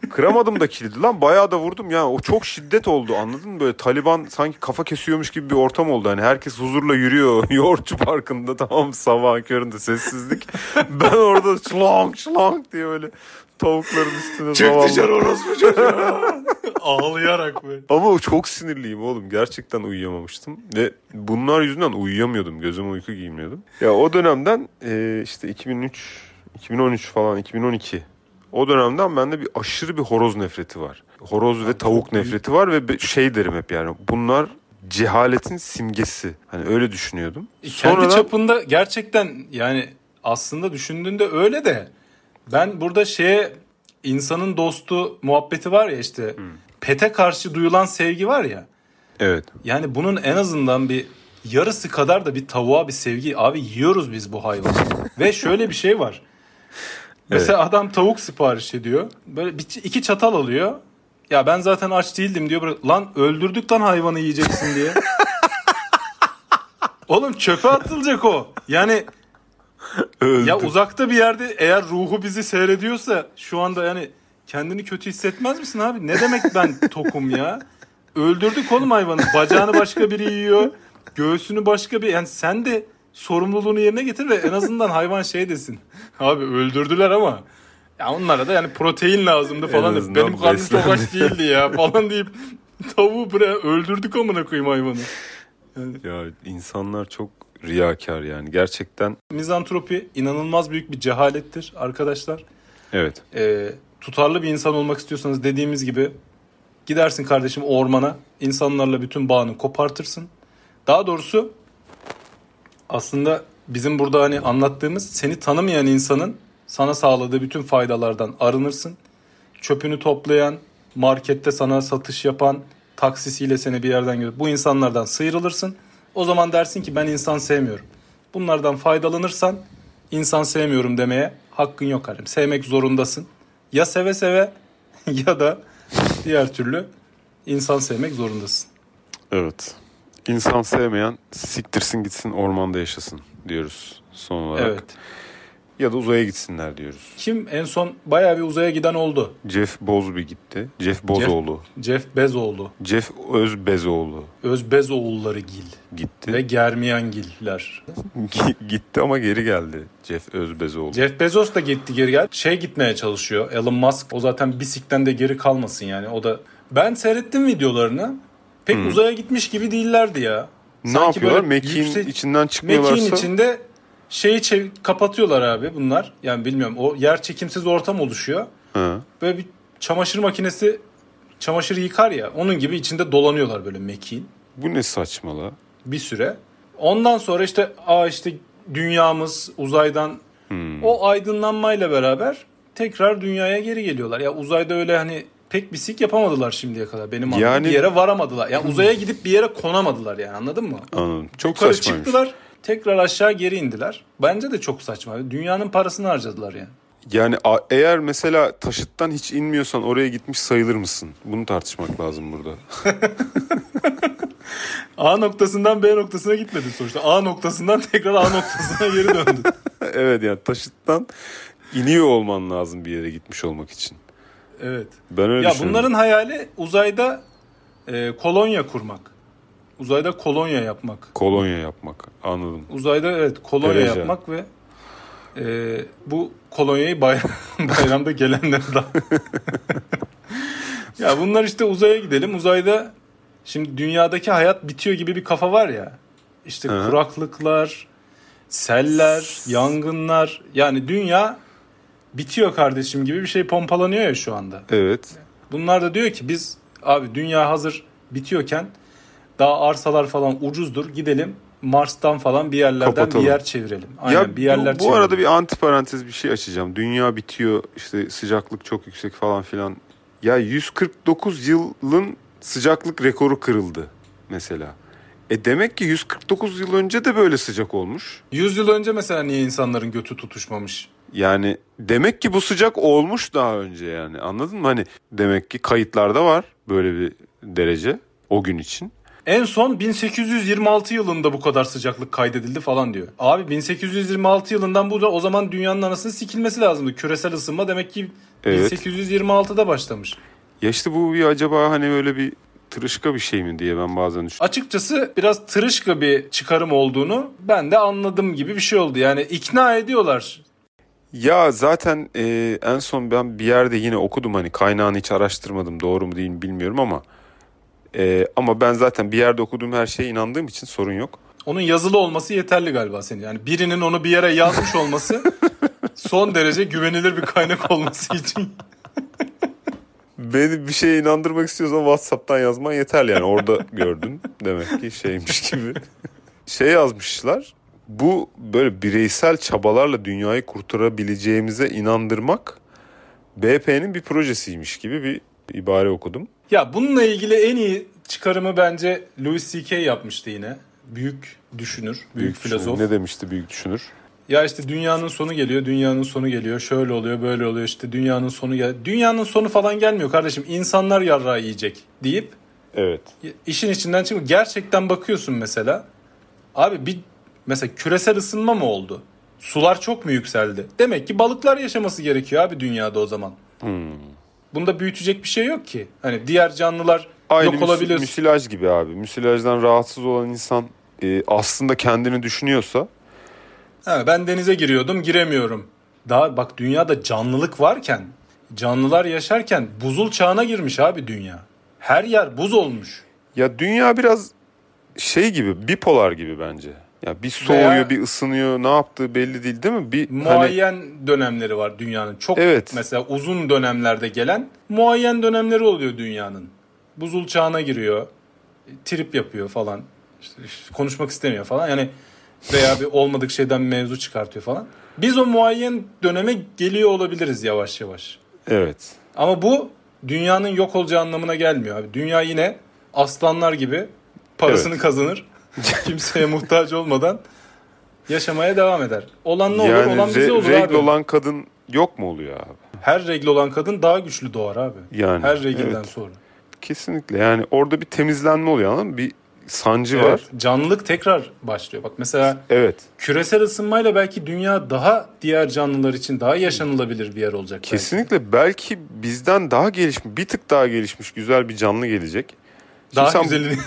Kıramadım da kilidi lan bayağı da vurdum ya o çok şiddet oldu anladın mı böyle Taliban sanki kafa kesiyormuş gibi bir ortam oldu hani herkes huzurla yürüyor yoğurtçu parkında tamam mı? sabahın köründe sessizlik ben orada şlong şlong diye öyle tavukların üstüne zavallı- orospu çocuğu. Ağlayarak böyle. ama çok sinirliyim oğlum. Gerçekten uyuyamamıştım. Ve bunlar yüzünden uyuyamıyordum. Gözüme uyku giymiyordum. Ya o dönemden e, işte 2003, 2013 falan, 2012. O dönemden bende bir aşırı bir horoz nefreti var. Horoz ve tavuk nefreti var ve şey derim hep yani. Bunlar cehaletin simgesi. Hani öyle düşünüyordum. Kendi Sonradan çapında gerçekten yani aslında düşündüğünde öyle de ben burada şeye insanın dostu muhabbeti var ya işte pete karşı duyulan sevgi var ya evet. yani bunun en azından bir yarısı kadar da bir tavuğa bir sevgi abi yiyoruz biz bu hayvanı ve şöyle bir şey var mesela adam tavuk sipariş ediyor böyle bir, iki çatal alıyor ya ben zaten aç değildim diyor. Lan öldürdük lan hayvanı yiyeceksin diye. Oğlum çöpe atılacak o. Yani Öldü. ya uzakta bir yerde eğer ruhu bizi seyrediyorsa şu anda yani kendini kötü hissetmez misin abi? Ne demek ben tokum ya? Öldürdük oğlum hayvanı. Bacağını başka biri yiyor. Göğsünü başka bir yani sen de sorumluluğunu yerine getir ve en azından hayvan şey desin. Abi öldürdüler ama ya onlara da yani protein lazımdı falan. Benim karnım çok aç değildi ya falan deyip tavuğu buraya öldürdük amına koyayım hayvanı. Ya insanlar çok riyakar yani gerçekten. Mizantropi inanılmaz büyük bir cehalettir arkadaşlar. Evet. Ee, tutarlı bir insan olmak istiyorsanız dediğimiz gibi gidersin kardeşim ormana insanlarla bütün bağını kopartırsın. Daha doğrusu aslında bizim burada hani anlattığımız seni tanımayan insanın sana sağladığı bütün faydalardan arınırsın. Çöpünü toplayan, markette sana satış yapan, taksisiyle seni bir yerden gö- bu insanlardan sıyrılırsın. O zaman dersin ki ben insan sevmiyorum. Bunlardan faydalanırsan insan sevmiyorum demeye hakkın yok halim. Sevmek zorundasın. Ya seve seve ya da diğer türlü insan sevmek zorundasın. Evet. İnsan sevmeyen siktirsin gitsin ormanda yaşasın diyoruz son olarak. Evet. Ya da uzaya gitsinler diyoruz. Kim en son bayağı bir uzaya giden oldu? Jeff Bozby gitti. Jeff Bozoğlu. Jeff Bezoğlu, Jeff Özbezoğlu Özbezoğulları Gil gitti. ve Germiyangiller. gitti ama geri geldi Jeff Özbezoğlu. Jeff Bezos da gitti geri gel. Şey gitmeye çalışıyor. Elon Musk o zaten bisikten de geri kalmasın yani. O da ben seyrettim videolarını. Pek uzaya gitmiş gibi değillerdi ya. ne Sanki yapıyorlar? Mekiğin yüksek- içinden çıkmıyorlarsa Mekiğin içinde şeyi çev- kapatıyorlar abi bunlar. Yani bilmiyorum o yer çekimsiz ortam oluşuyor. Ha. Böyle bir çamaşır makinesi çamaşır yıkar ya onun gibi içinde dolanıyorlar böyle mekiğin Bu ne saçmalığa? bir süre. Ondan sonra işte aa işte dünyamız uzaydan Hmm. o aydınlanmayla beraber tekrar dünyaya geri geliyorlar. Ya uzayda öyle hani pek bir sik yapamadılar şimdiye kadar. Benim anladığım Yani- bir yere varamadılar. Ya uzaya gidip bir yere konamadılar yani anladın mı? Anladım. Çok Yukarı saçmaymış. çıktılar tekrar aşağı geri indiler. Bence de çok saçma. Dünyanın parasını harcadılar yani. Yani eğer mesela taşıttan hiç inmiyorsan oraya gitmiş sayılır mısın? Bunu tartışmak lazım burada. A noktasından B noktasına gitmedi sonuçta. A noktasından tekrar A noktasına geri döndü. evet yani taşıttan iniyor olman lazım bir yere gitmiş olmak için. Evet. Ben öyle Ya bunların hayali uzayda e, kolonya kurmak. Uzayda kolonya yapmak. Kolonya yapmak. Anladım. Uzayda evet kolonya Derece. yapmak ve e, bu kolonyayı bay- bayramda gelenlere da. ya bunlar işte uzaya gidelim. Uzayda şimdi dünyadaki hayat bitiyor gibi bir kafa var ya. İşte Hı. kuraklıklar, seller, yangınlar. Yani dünya bitiyor kardeşim gibi bir şey pompalanıyor ya şu anda. Evet. Bunlar da diyor ki biz abi dünya hazır bitiyorken daha arsalar falan ucuzdur gidelim Mars'tan falan bir yerlerden Kapatalım. bir yer çevirelim. Aynen ya bir yerler bu, bu çevirelim. arada bir anti parantez bir şey açacağım. Dünya bitiyor işte sıcaklık çok yüksek falan filan. Ya 149 yılın sıcaklık rekoru kırıldı mesela. E demek ki 149 yıl önce de böyle sıcak olmuş. 100 yıl önce mesela niye insanların götü tutuşmamış? Yani demek ki bu sıcak olmuş daha önce yani anladın mı? Hani demek ki kayıtlarda var böyle bir derece o gün için. En son 1826 yılında bu kadar sıcaklık kaydedildi falan diyor. Abi 1826 yılından bu da o zaman dünyanın anasını sikilmesi lazımdı. Küresel ısınma demek ki Evet. 1826'da başlamış. Ya işte bu bir acaba hani böyle bir tırışka bir şey mi diye ben bazen düşünüyorum. Açıkçası biraz tırışka bir çıkarım olduğunu ben de anladım gibi bir şey oldu. Yani ikna ediyorlar. Ya zaten e, en son ben bir yerde yine okudum hani kaynağını hiç araştırmadım doğru mu değil mi bilmiyorum ama e, ama ben zaten bir yerde okuduğum her şeye inandığım için sorun yok. Onun yazılı olması yeterli galiba senin. Yani birinin onu bir yere yazmış olması son derece güvenilir bir kaynak olması için. Beni bir şeye inandırmak istiyorsan WhatsApp'tan yazman yeterli yani orada gördün demek ki şeymiş gibi. Şey yazmışlar bu böyle bireysel çabalarla dünyayı kurtarabileceğimize inandırmak BP'nin bir projesiymiş gibi bir ibare okudum. Ya bununla ilgili en iyi çıkarımı bence Louis C.K. yapmıştı yine. Büyük düşünür, büyük, filozof. düşünür. Ne demişti büyük düşünür? Ya işte dünyanın sonu geliyor, dünyanın sonu geliyor. Şöyle oluyor, böyle oluyor. işte dünyanın sonu gel. Dünyanın sonu falan gelmiyor kardeşim. İnsanlar yarrağı yiyecek deyip Evet. işin içinden çıkıyor. Gerçekten bakıyorsun mesela. Abi bir mesela küresel ısınma mı oldu? Sular çok mu yükseldi? Demek ki balıklar yaşaması gerekiyor abi dünyada o zaman. Hmm. Bunda büyütecek bir şey yok ki. Hani diğer canlılar Aynı yok olabiliyor. müsilaj gibi abi. Müsilajdan rahatsız olan insan e, aslında kendini düşünüyorsa Ha, ben denize giriyordum giremiyorum. Daha bak dünyada canlılık varken canlılar yaşarken buzul çağına girmiş abi dünya. Her yer buz olmuş. ya dünya biraz şey gibi bipolar gibi bence. Ya bir soğuyor, Veya- bir ısınıyor. Ne yaptığı belli değil değil mi? Bir hani Muayyen dönemleri var dünyanın. Çok Evet. mesela uzun dönemlerde gelen muayyen dönemleri oluyor dünyanın. Buzul çağına giriyor. Trip yapıyor falan. İşte, işte konuşmak istemiyor falan. Yani veya bir olmadık şeyden mevzu çıkartıyor falan. Biz o muayyen döneme geliyor olabiliriz yavaş yavaş. evet. Ama bu dünyanın yok olacağı anlamına gelmiyor abi. Dünya yine aslanlar gibi parasını Evet. kazanır. Kimseye muhtaç olmadan yaşamaya devam eder. Olan ne olur? yani olan bize re- olur regl abi. olan kadın yok mu oluyor abi? Her regl olan kadın daha güçlü doğar abi. Yani, Her reglden evet. sonra. Kesinlikle. Yani orada bir temizlenme oluyor anladın mı? Bir sancı var. Evet, canlılık tekrar başlıyor. Bak mesela Evet. küresel ısınmayla belki dünya daha diğer canlılar için daha yaşanılabilir bir yer olacak. belki. Kesinlikle belki bizden daha gelişmiş, bir tık daha gelişmiş güzel bir canlı gelecek. Şimdi Daha güzelini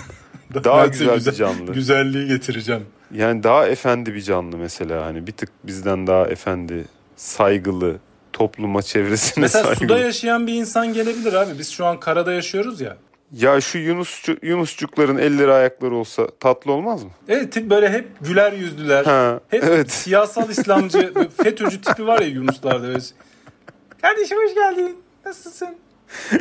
Daha size güzel bir canlı. Güzelliği getireceğim. Yani daha efendi bir canlı mesela hani bir tık bizden daha efendi, saygılı, topluma çevresine Mesela saygılı. suda yaşayan bir insan gelebilir abi. Biz şu an karada yaşıyoruz ya. Ya şu Yunusçu, Yunusçukların elleri ayakları olsa tatlı olmaz mı? Evet tip böyle hep güler yüzlüler. Ha, hep evet. siyasal İslamcı FETÖ'cü tipi var ya Yunuslarda. Kardeşim hoş geldin. Nasılsın?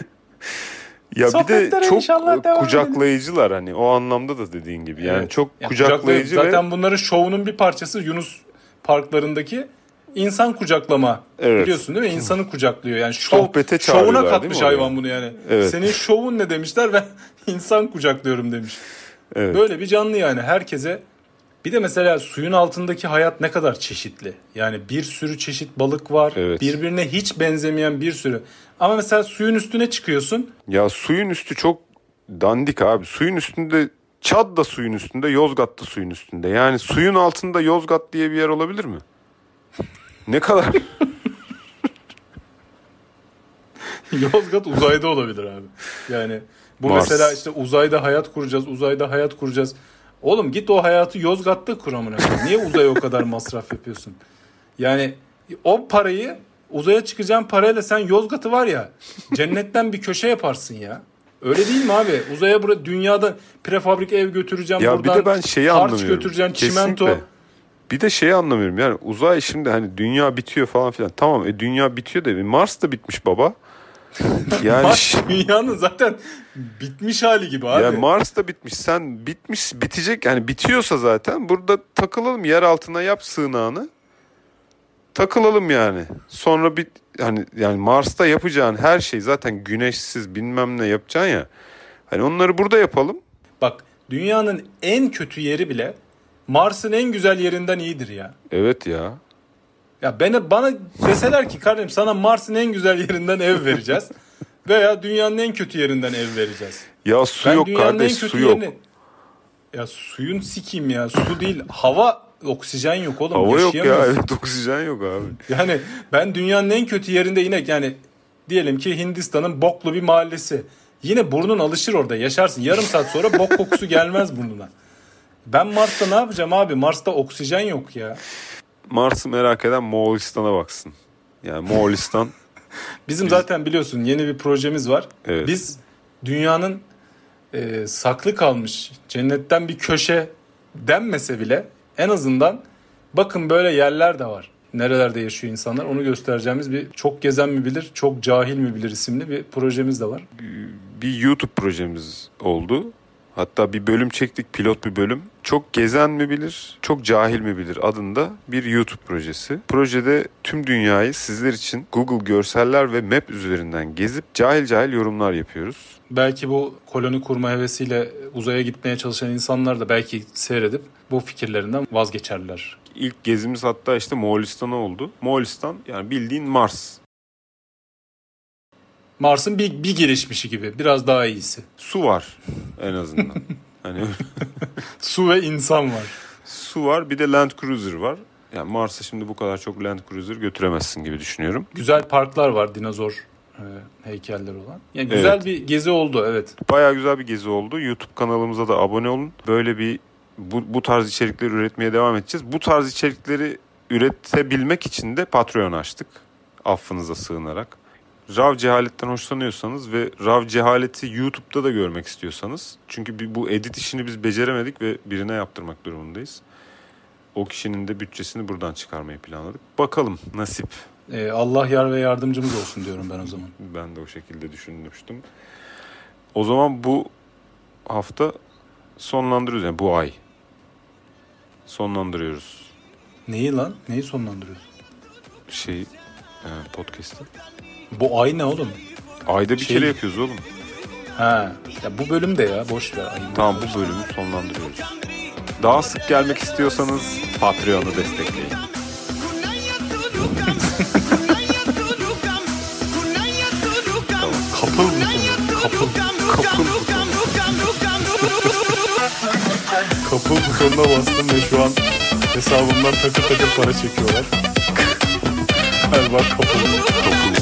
Ya bir de çok devam kucaklayıcılar hani o anlamda da dediğin gibi. Yani Evet. çok Yani kucaklayıcı ve Zaten bunların şovunun bir parçası Yunus parklarındaki insan kucaklama. Evet. Biliyorsun değil mi? İnsanı kucaklıyor. Yani şov, Sohbete şovuna katmış hayvan bunu yani. Evet. Senin şovun ne demişler ben insan kucaklıyorum demiş. evet. Böyle bir canlı yani herkese. Bir de mesela suyun altındaki hayat ne kadar çeşitli. Yani bir sürü çeşit balık var. Evet. Birbirine hiç benzemeyen bir sürü. Ama mesela suyun üstüne çıkıyorsun. Ya suyun üstü çok dandik abi. Suyun üstünde Çad da suyun üstünde, Yozgat da suyun üstünde. Yani suyun altında Yozgat diye bir yer olabilir mi? Ne kadar? Yozgat uzayda olabilir abi. Yani bu Mars. mesela işte uzayda hayat kuracağız, uzayda hayat kuracağız. Oğlum git o hayatı Yozgat'ta kur amına. Niye uzaya o kadar masraf yapıyorsun? Yani o parayı uzaya çıkacağın parayla sen Yozgat'ı var ya cennetten bir köşe yaparsın ya. Öyle değil mi abi? Uzaya buraya dünyada prefabrik ev götüreceğim Ya bir buradan. de ben şeyi harç anlamıyorum. götüreceğim, çimento. Bir de şeyi anlamıyorum yani uzay şimdi hani dünya bitiyor falan filan. Tamam e dünya bitiyor da Mars da bitmiş baba. Yani Mars dünyanın zaten bitmiş hali gibi abi. Ya Mars da bitmiş. Sen bitmiş bitecek yani bitiyorsa zaten burada takılalım yer altına yap sığınağını. Takılalım yani. Sonra bir hani yani Mars'ta yapacağın her şey zaten güneşsiz bilmem ne yapacaksın ya. Hani onları burada yapalım. Bak dünyanın en kötü yeri bile Mars'ın en güzel yerinden iyidir ya. Evet ya. Ya bana, bana deseler ki kardeşim sana Mars'ın en güzel yerinden ev vereceğiz. veya dünyanın en kötü yerinden ev vereceğiz. Ya su Ben yok kardeş su yok. Ya suyun sikeyim ya. Su değil. Hava, oksijen yok oğlum. Hava yok ya. Evet oksijen yok abi. Yani ben dünyanın en kötü yerinde yine yani diyelim ki Hindistan'ın boklu bir mahallesi. Yine burnun alışır orada yaşarsın. Yarım saat sonra bok kokusu gelmez burnuna. Ben Mars'ta ne yapacağım abi? Mars'ta oksijen yok ya. Mars'ı merak eden Moğolistan'a baksın. Yani Moğolistan Bizim zaten biliyorsun yeni bir projemiz var. Evet. Biz dünyanın e, saklı kalmış cennetten bir köşe denmese bile en azından bakın böyle yerler de var. Nerelerde yaşıyor insanlar onu göstereceğimiz bir çok gezen mi bilir, çok cahil mi bilir isimli bir projemiz de var. bir YouTube projemiz oldu. Hatta bir bölüm çektik, pilot bir bölüm. Çok gezen mi bilir, çok cahil mi bilir adında bir YouTube projesi. Projede tüm dünyayı sizler için Google görseller ve map üzerinden gezip cahil cahil yorumlar yapıyoruz. Belki bu koloni kurma hevesiyle uzaya gitmeye çalışan insanlar da belki seyredip bu fikirlerinden vazgeçerler. İlk gezimiz hatta işte Moğolistan'a oldu. Moğolistan yani bildiğin Mars. Mars'ın bir, bir gelişmişi gibi biraz daha iyisi. Su var en azından. hani Su ve insan var. su var bir de Land Cruiser var. Yani Mars'a şimdi bu kadar çok Land Cruiser götüremezsin gibi düşünüyorum. Güzel parklar var dinozor e, heykeller olan. Yani güzel Evet. bir gezi oldu evet. Bayağı güzel bir gezi oldu. YouTube kanalımıza da abone olun. Böyle bir bu, bu tarz içerikleri üretmeye devam edeceğiz. Bu tarz içerikleri üretebilmek için de Patreon açtık. Affınıza sığınarak. Rav cehaletten hoşlanıyorsanız ve Rav cehaleti YouTube'da da görmek istiyorsanız. Çünkü bu edit işini biz beceremedik ve birine yaptırmak durumundayız. O kişinin de bütçesini buradan çıkarmayı planladık. Bakalım nasip. E, Allah yar ve yardımcımız olsun diyorum ben o zaman. Ben de o şekilde düşünmüştüm. O zaman bu hafta sonlandırıyoruz. Yani bu ay sonlandırıyoruz Neyi lan? Neyi sonlandırıyoruz? şey e, podcast'ı. Bu ay ne oğlum? Ayda bir Şey- kere yapıyoruz oğlum. Ha. Ya bu bölüm de ya boş ver ayı. Tamam bu bölümü sonlandırıyoruz. Daha sık gelmek istiyorsanız Patreon'u destekleyin. Kapıl butonu. Kapıl. Kapıl Kapıl butonuna bastım ve şu an hesabımdan takır takır para çekiyorlar. Galiba kapıl. Kapıl